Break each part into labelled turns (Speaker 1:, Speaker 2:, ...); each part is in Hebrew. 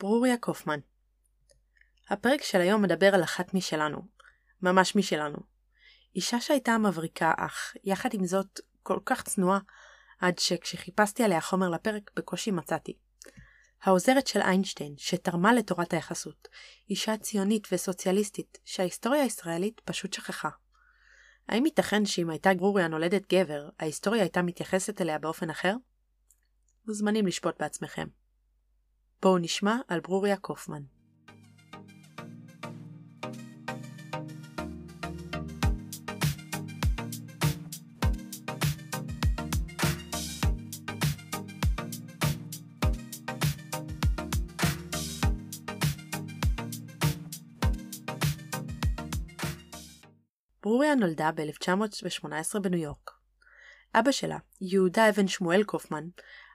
Speaker 1: ברוריה קופמן הפרק של היום מדבר על אחת משלנו, ממש משלנו. אישה שהייתה מבריקה אך, יחד עם זאת, כל כך צנועה, עד שכשחיפשתי עליה חומר לפרק בקושי מצאתי. העוזרת של איינשטיין, שתרמה לתורת היחסות, אישה ציונית וסוציאליסטית, שההיסטוריה הישראלית פשוט שכחה. האם ייתכן שאם הייתה ברוריה נולדת גבר, ההיסטוריה הייתה מתייחסת אליה באופן אחר? מוזמנים לשפוט בעצמכם. בואו נשמע על ברוריה קופמן. ברוריה נולדה ב-1918 בניו יורק. אבא שלה, יהודה אבן שמואל קופמן,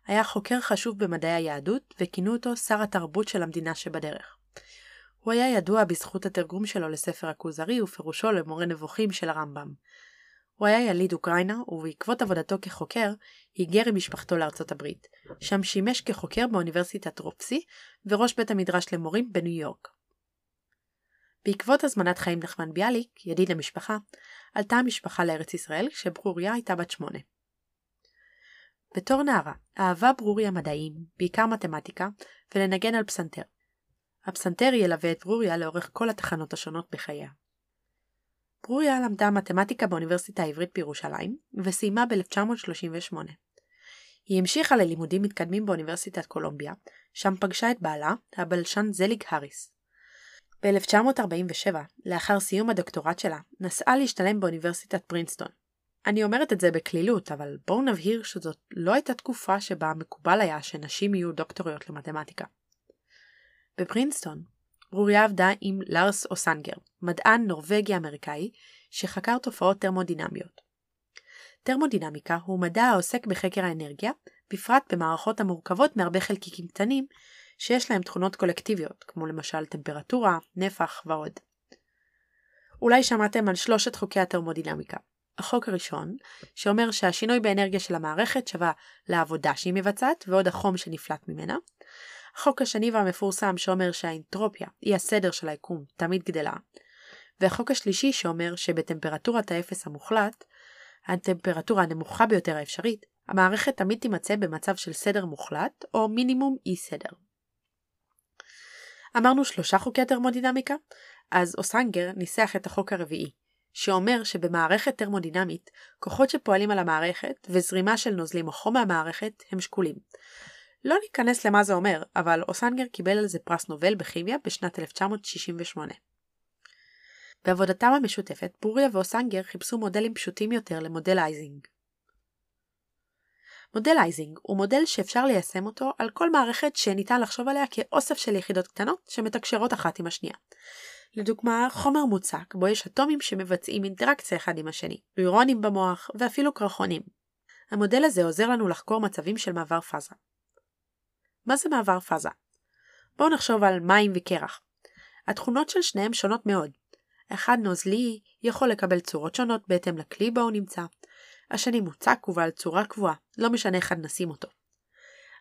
Speaker 1: היה חוקר חשוב במדעי היהדות, וכינו אותו שר התרבות של המדינה שבדרך. הוא היה ידוע בזכות התרגום שלו לספר הכוזרי ופירושו למורה נבוכים של הרמב"ם. הוא היה יליד אוקראינה, ובעקבות עבודתו כחוקר, היגר עם משפחתו לארצות הברית, שם שימש כחוקר באוניברסיטת רופסי, וראש בית המדרש למורים בניו יורק. בעקבות הזמנת חיים נחמן ביאליק, ידיד המשפחה, עלתה המשפחה לארץ ישראל כשברוריה הייתה בת שמונה. בתור נערה אהבה ברוריה מדעים, בעיקר מתמטיקה, ולנגן על פסנתר. הפסנתר ילווה את ברוריה לאורך כל התחנות השונות בחייה. ברוריה למדה מתמטיקה באוניברסיטה העברית בירושלים, וסיימה ב-1938. היא המשיכה ללימודים מתקדמים באוניברסיטת קולומביה, שם פגשה את בעלה, הבלשן זליג האריס. ב-1947, לאחר סיום הדוקטורט שלה, נסעה להשתלם באוניברסיטת פרינסטון. אני אומרת את זה בקלילות, אבל בואו נבהיר שזאת לא הייתה תקופה שבה מקובל היה שנשים יהיו דוקטוריות למתמטיקה. בפרינסטון, ברוריה עבדה עם לארס אוסנגר, מדען נורבגי-אמריקאי, שחקר תופעות טרמודינמיות. טרמודינמיקה הוא מדע העוסק בחקר האנרגיה, בפרט במערכות המורכבות מהרבה חלקיקים קטנים, שיש להם תכונות קולקטיביות, כמו למשל טמפרטורה, נפח ועוד. אולי שמעתם על שלושת חוקי הטרמודינמיקה. החוק הראשון, שאומר שהשינוי באנרגיה של המערכת שווה לעבודה שהיא מבצעת ועוד החום שנפלט ממנה. החוק השני והמפורסם שאומר שהאנטרופיה, היא הסדר של היקום, תמיד גדלה. והחוק השלישי שאומר שבטמפרטורת האפס המוחלט, הטמפרטורה הנמוכה ביותר האפשרית, המערכת תמיד תימצא במצב של סדר מוחלט, או מינימום אי סדר. אמרנו שלושה חוקי טרמודינמיקה, אז אונסגר ניסח את החוק הרביעי, שאומר שבמערכת טרמודינמית, כוחות שפועלים על המערכת וזרימה של נוזלים או חום מהמערכת הם שקולים. לא ניכנס למה זה אומר, אבל אונסגר קיבל על זה פרס נובל בכימיה בשנת 1968. בעבודתם המשותפת, ברוריה ואונסגר חיפשו מודלים פשוטים יותר למודל אייזינג. מודל אייזינג הוא מודל שאפשר ליישם אותו על כל מערכת שניתן לחשוב עליה כאוסף של יחידות קטנות שמתקשרות אחת עם השנייה. לדוגמה, חומר מוצק בו יש אטומים שמבצעים אינטראקציה אחד עם השני, נוירונים במוח ואפילו קרחונים. המודל הזה עוזר לנו לחקור מצבים של מעבר פאזה. מה זה מעבר פאזה? בואו נחשוב על מים וקרח. התכונות של שניהם שונות מאוד. אחד נוזלי יכול לקבל צורות שונות בהתאם לכלי בו הוא נמצא, השני מוצק ובעל צורה קבועה, לא משנה איך נשים אותו.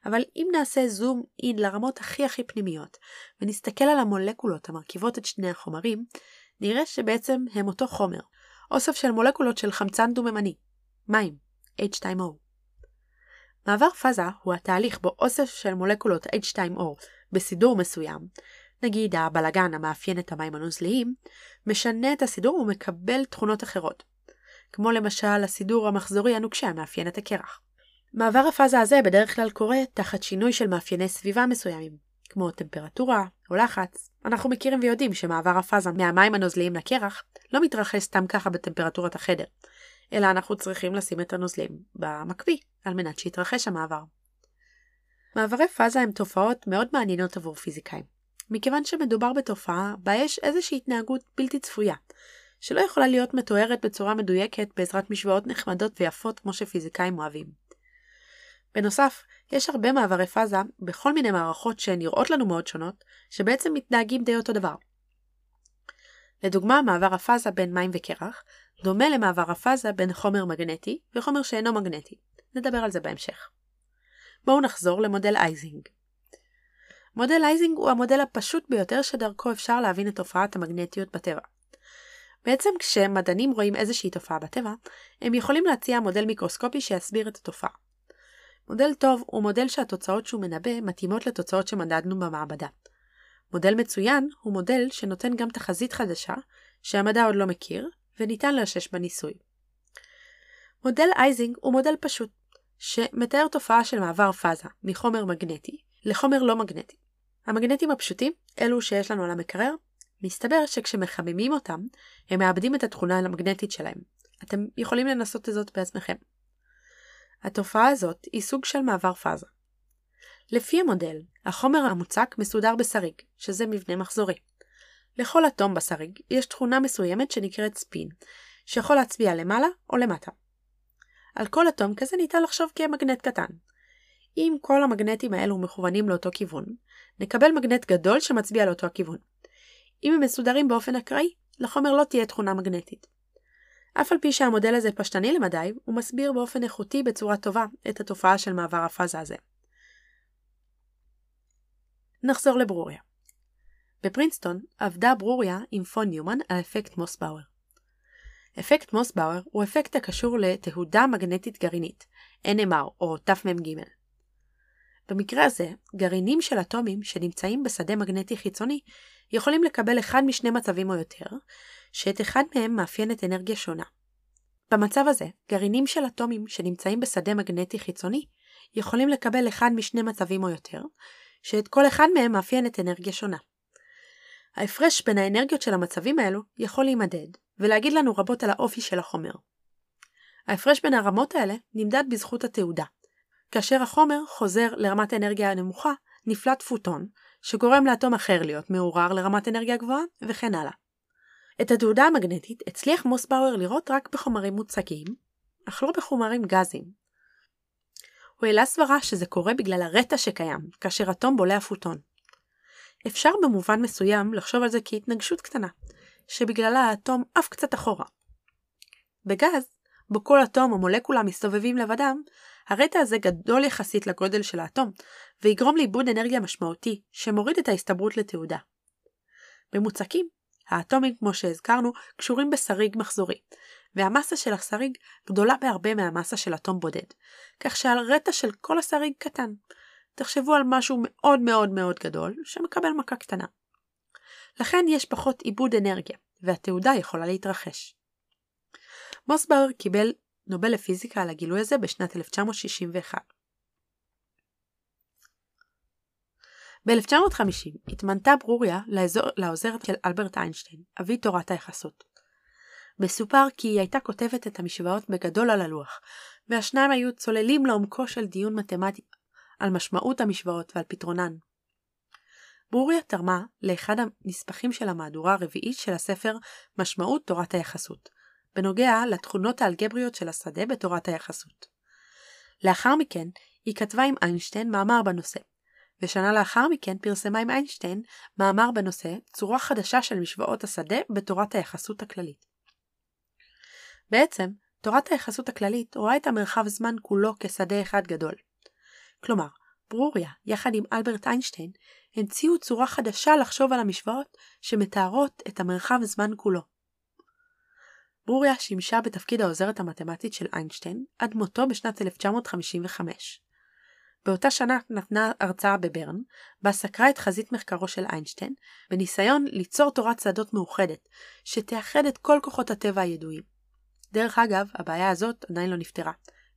Speaker 1: אבל אם נעשה זום אין לרמות הכי הכי פנימיות, ונסתכל על המולקולות המרכיבות את שני החומרים, נראה שבעצם הם אותו חומר, אוסף של מולקולות של חמצן דו-ממני, מים, H2O. מעבר פאזה הוא התהליך בו אוסף של מולקולות H2O בסידור מסוים, נגיד הבלגן המאפיין את המים הנוזליים, משנה את הסידור ומקבל תכונות אחרות, כמו למשל הסידור המחזורי הנוקשה המאפיין את הקרח. מעבר הפאזה הזה בדרך כלל קורה תחת שינוי של מאפייני סביבה מסוימים, כמו טמפרטורה או לחץ. אנחנו מכירים ויודעים שמעבר הפאזה מהמים הנוזליים לקרח לא מתרחש סתם ככה בטמפרטורת החדר, אלא אנחנו צריכים לשים את הנוזלים במקפיא על מנת שיתרחש המעבר. מעברי פאזה הם תופעות מאוד מעניינות עבור פיזיקאים, מכיוון שמדובר בתופעה בה יש איזושהי התנהגות בלתי צפויה, שלא יכולה להיות מתוארת בצורה מדויקת בעזרת משוואות נחמדות ויפות כמו שפיזיקאים אוהבים. בנוסף, יש הרבה מעברי פאזה בכל מיני מערכות שנראות לנו מאוד שונות, שבעצם מתנהגים די אותו דבר. לדוגמה, מעבר הפאזה בין מים וקרח דומה למעבר הפאזה בין חומר מגנטי וחומר שאינו מגנטי. נדבר על זה בהמשך. בואו נחזור למודל אייזינג. מודל אייזינג הוא המודל הפשוט ביותר שדרכו אפשר להבין את תופעת המגנטיות בטבע. בעצם כשמדענים רואים איזושהי תופעה בטבע, הם יכולים להציע מודל מיקרוסקופי שיסביר את התופעה. מודל טוב הוא מודל שהתוצאות שהוא מנבא מתאימות לתוצאות שמדדנו במעבדה. מודל מצוין הוא מודל שנותן גם תחזית חדשה, שהמדע עוד לא מכיר, וניתן לאשש בניסוי. מודל אייזינג הוא מודל פשוט, שמתאר תופעה של מעבר פאזה מחומר מגנטי לחומר לא מגנטי. המגנטים הפשוטים, אלו שיש לנו על המקרר, מסתבר שכשמחממים אותם, הם מאבדים את התכונה המגנטית שלהם. אתם יכולים לנסות את זאת בעצמכם. התופעה הזאת היא סוג של מעבר פאזה. לפי המודל, החומר המוצק מסודר בסריג, שזה מבנה מחזורי. לכל אטום בסריג יש תכונה מסוימת שנקראת ספין, שיכול להצביע למעלה או למטה. על כל אטום כזה ניתן לחשוב כמגנט קטן. אם כל המגנטים האלו מכוונים לאותו כיוון, נקבל מגנט גדול שמצביע לאותו הכיוון. אם הם מסודרים באופן אקראי, לחומר לא תהיה תכונה מגנטית. אף על פי שהמודל הזה פשטני למדי, הוא מסביר באופן איכותי בצורה טובה את התופעה של מעבר הפאזה הזה. נחזור לברוריה. בפרינסטון עבדה ברוריה עם פון ניומן על אפקט מוסבאואר. אפקט מוסבאואר הוא אפקט הקשור לתהודה מגנטית גרעינית, NMR או תמ"ג. במקרה הזה, גרעינים של אטומים שנמצאים בשדה מגנטי חיצוני יכולים לקבל אחד משני מצבים או יותר, שאת אחד מהם מאפיינת אנרגיה שונה. במצב הזה, גרעינים של אטומים שנמצאים בשדה מגנטי חיצוני יכולים לקבל אחד משני מצבים או יותר, שאת כל אחד מהם מאפיינת אנרגיה שונה. ההפרש בין האנרגיות של המצבים האלו יכול להימדד, ולהגיד לנו רבות על האופי של החומר. ההפרש בין הרמות האלה נמדד בזכות התעודה. כאשר החומר חוזר לרמת האנרגיה הנמוכה, נפלט פוטון, שגורם לאטום אחר להיות מעורר לרמת אנרגיה גבוהה, וכן הלאה. את התעודה המגנטית הצליח מוסבאואר לראות רק בחומרים מוצקים, אך לא בחומרים גזיים. הוא העלה סברה שזה קורה בגלל הרטע שקיים, כאשר אטום בולע פוטון. אפשר במובן מסוים לחשוב על זה כהתנגשות קטנה, שבגללה האטום עף קצת אחורה. בגז, בו כל אטום או מולקולה מסתובבים לבדם, הרטע הזה גדול יחסית לגודל של האטום, ויגרום לאיבוד אנרגיה משמעותי, שמוריד את ההסתברות לתעודה. במוצקים, האטומים, כמו שהזכרנו, קשורים בסריג מחזורי, והמסה של הסריג גדולה בהרבה מהמסה של אטום בודד, כך שהרטע של כל הסריג קטן. תחשבו על משהו מאוד מאוד מאוד גדול, שמקבל מכה קטנה. לכן יש פחות עיבוד אנרגיה, והתעודה יכולה להתרחש. מוסבאואר קיבל נובל לפיזיקה על הגילוי הזה בשנת 1961. ב-1950 התמנתה ברוריה לאזור, לעוזרת של אלברט איינשטיין, אבי תורת היחסות. מסופר כי היא הייתה כותבת את המשוואות בגדול על הלוח, והשניים היו צוללים לעומקו של דיון מתמטי על משמעות המשוואות ועל פתרונן. ברוריה תרמה לאחד הנספחים של המהדורה הרביעית של הספר משמעות תורת היחסות, בנוגע לתכונות האלגבריות של השדה בתורת היחסות. לאחר מכן, היא כתבה עם איינשטיין מאמר בנושא, ושנה לאחר מכן פרסמה עם איינשטיין מאמר בנושא צורה חדשה של משוואות השדה בתורת היחסות הכללית. בעצם, תורת היחסות הכללית רואה את המרחב זמן כולו כשדה אחד גדול. כלומר, ברוריה, יחד עם אלברט איינשטיין, המציאו צורה חדשה לחשוב על המשוואות שמתארות את המרחב זמן כולו. ברוריה שימשה בתפקיד העוזרת המתמטית של איינשטיין עד מותו בשנת 1955. באותה שנה נתנה הרצאה בברן, בה סקרה את חזית מחקרו של איינשטיין, בניסיון ליצור תורת שדות מאוחדת, שתאחד את כל כוחות הטבע הידועים. דרך אגב, הבעיה הזאת עדיין לא נפתרה,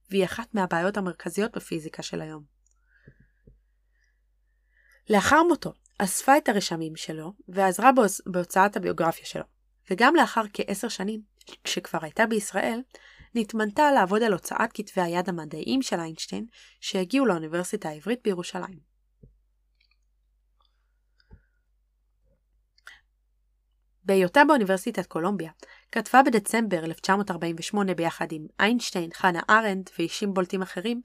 Speaker 1: והיא אחת מהבעיות המרכזיות בפיזיקה של היום. לאחר מותו, אספה את הרשמים שלו, ועזרה בהוצאת הביוגרפיה שלו, וגם לאחר כעשר שנים, כשכבר הייתה בישראל, נתמנתה לעבוד על הוצאת כתבי היד המדעיים של איינשטיין שהגיעו לאוניברסיטה העברית בירושלים. בהיותה באוניברסיטת קולומביה, כתבה בדצמבר 1948 ביחד עם איינשטיין, חנה ארנדט ואישים בולטים אחרים,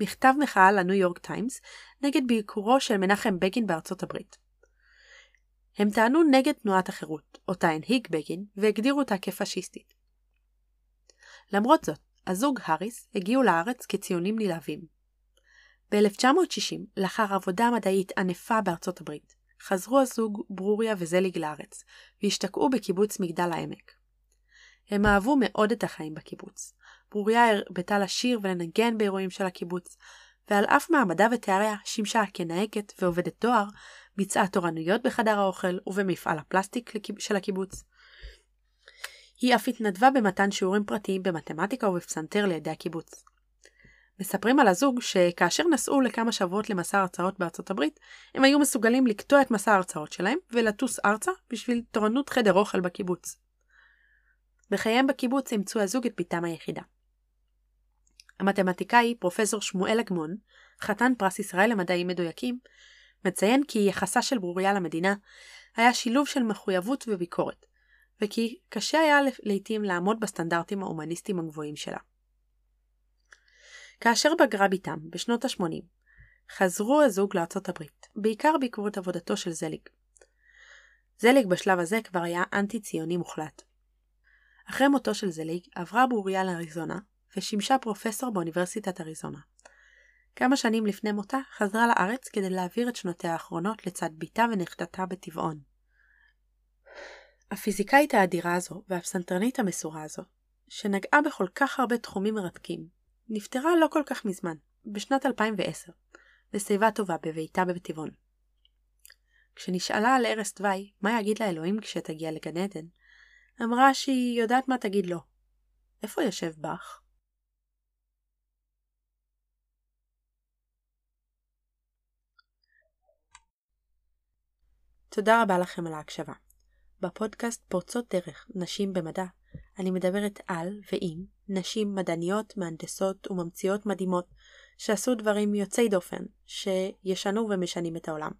Speaker 1: מכתב מחאה לניו יורק טיימס נגד ביקורו של מנחם בגין בארצות הברית. הם טענו נגד תנועת החירות, אותה הנהיג בגין, והגדירו אותה כפשיסטית. למרות זאת, הזוג האריס הגיעו לארץ כציונים נלהבים. ב-1960, לאחר עבודה מדעית ענפה בארצות הברית, חזרו הזוג ברוריה וזליג לארץ, והשתקעו בקיבוץ מגדל העמק. הם אהבו מאוד את החיים בקיבוץ. ברוריה הרבתה לשיר ולנגן באירועים של הקיבוץ, ועל אף מעמדה ותאריה שימשה כנהגת ועובדת דואר, ביצעה תורנויות בחדר האוכל ובמפעל הפלסטיק של הקיבוץ. היא אף התנדבה במתן שיעורים פרטיים במתמטיקה ובפסנתר לידי הקיבוץ. מספרים על הזוג שכאשר נסעו לכמה שבועות למסע הרצאות בארצות הברית, הם היו מסוגלים לקטוע את מסע ההרצאות שלהם ולטוס ארצה בשביל תורנות חדר אוכל בקיבוץ. בחייהם בקיבוץ אימצו הזוג את בתם היחידה. המתמטיקאי פרופסור שמואל אגמון, חתן פרס ישראל למדעים מדויקים, מציין כי יחסה של ברוריה למדינה היה שילוב של מחויבות וביקורת, וכי קשה היה לעתים לעמוד בסטנדרטים ההומניסטיים הגבוהים שלה. כאשר בגרה בתם, בשנות ה-80, חזרו הזוג לארצות הברית, בעיקר בעקבות עבודתו של זליג. זליג בשלב הזה כבר היה אנטי-ציוני מוחלט. אחרי מותו של זליג עברה ברוריה לאריזונה, ושימשה פרופסור באוניברסיטת אריזונה. כמה שנים לפני מותה חזרה לארץ כדי להעביר את שנותיה האחרונות לצד בתה ונכדתה בטבעון. הפיזיקאית האדירה הזו והפסנתרנית המסורה הזו, שנגעה בכל כך הרבה תחומים מרתקים, נפטרה לא כל כך מזמן, בשנת 2010, בשיבה טובה בביתה בטבעון. כשנשאלה על ערש דווי, מה יגיד לאלוהים כשתגיע לגן עדן, אמרה שהיא יודעת מה תגיד לו. איפה יושב באך? תודה רבה לכם על ההקשבה. בפודקאסט פורצות דרך נשים במדע, אני מדברת על ועם נשים מדעניות, מהנדסות וממציאות מדהימות שעשו דברים יוצאי דופן, שישנו ומשנים את העולם.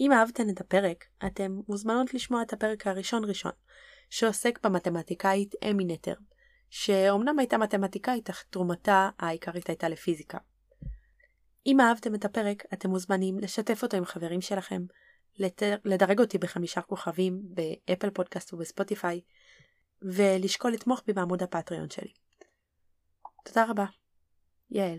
Speaker 1: אם אהבתן את הפרק, אתם מוזמנות לשמוע את הפרק הראשון ראשון, שעוסק במתמטיקאית אמי נטר, שאומנם הייתה מתמטיקאית, אך תרומתה העיקרית הייתה לפיזיקה. אם אהבתם את הפרק, אתם מוזמנים לשתף אותו עם חברים שלכם, לדרג אותי בחמישה כוכבים באפל פודקאסט ובספוטיפיי, ולשקול לתמוך בי בעמוד הפטריון שלי. תודה רבה. יעל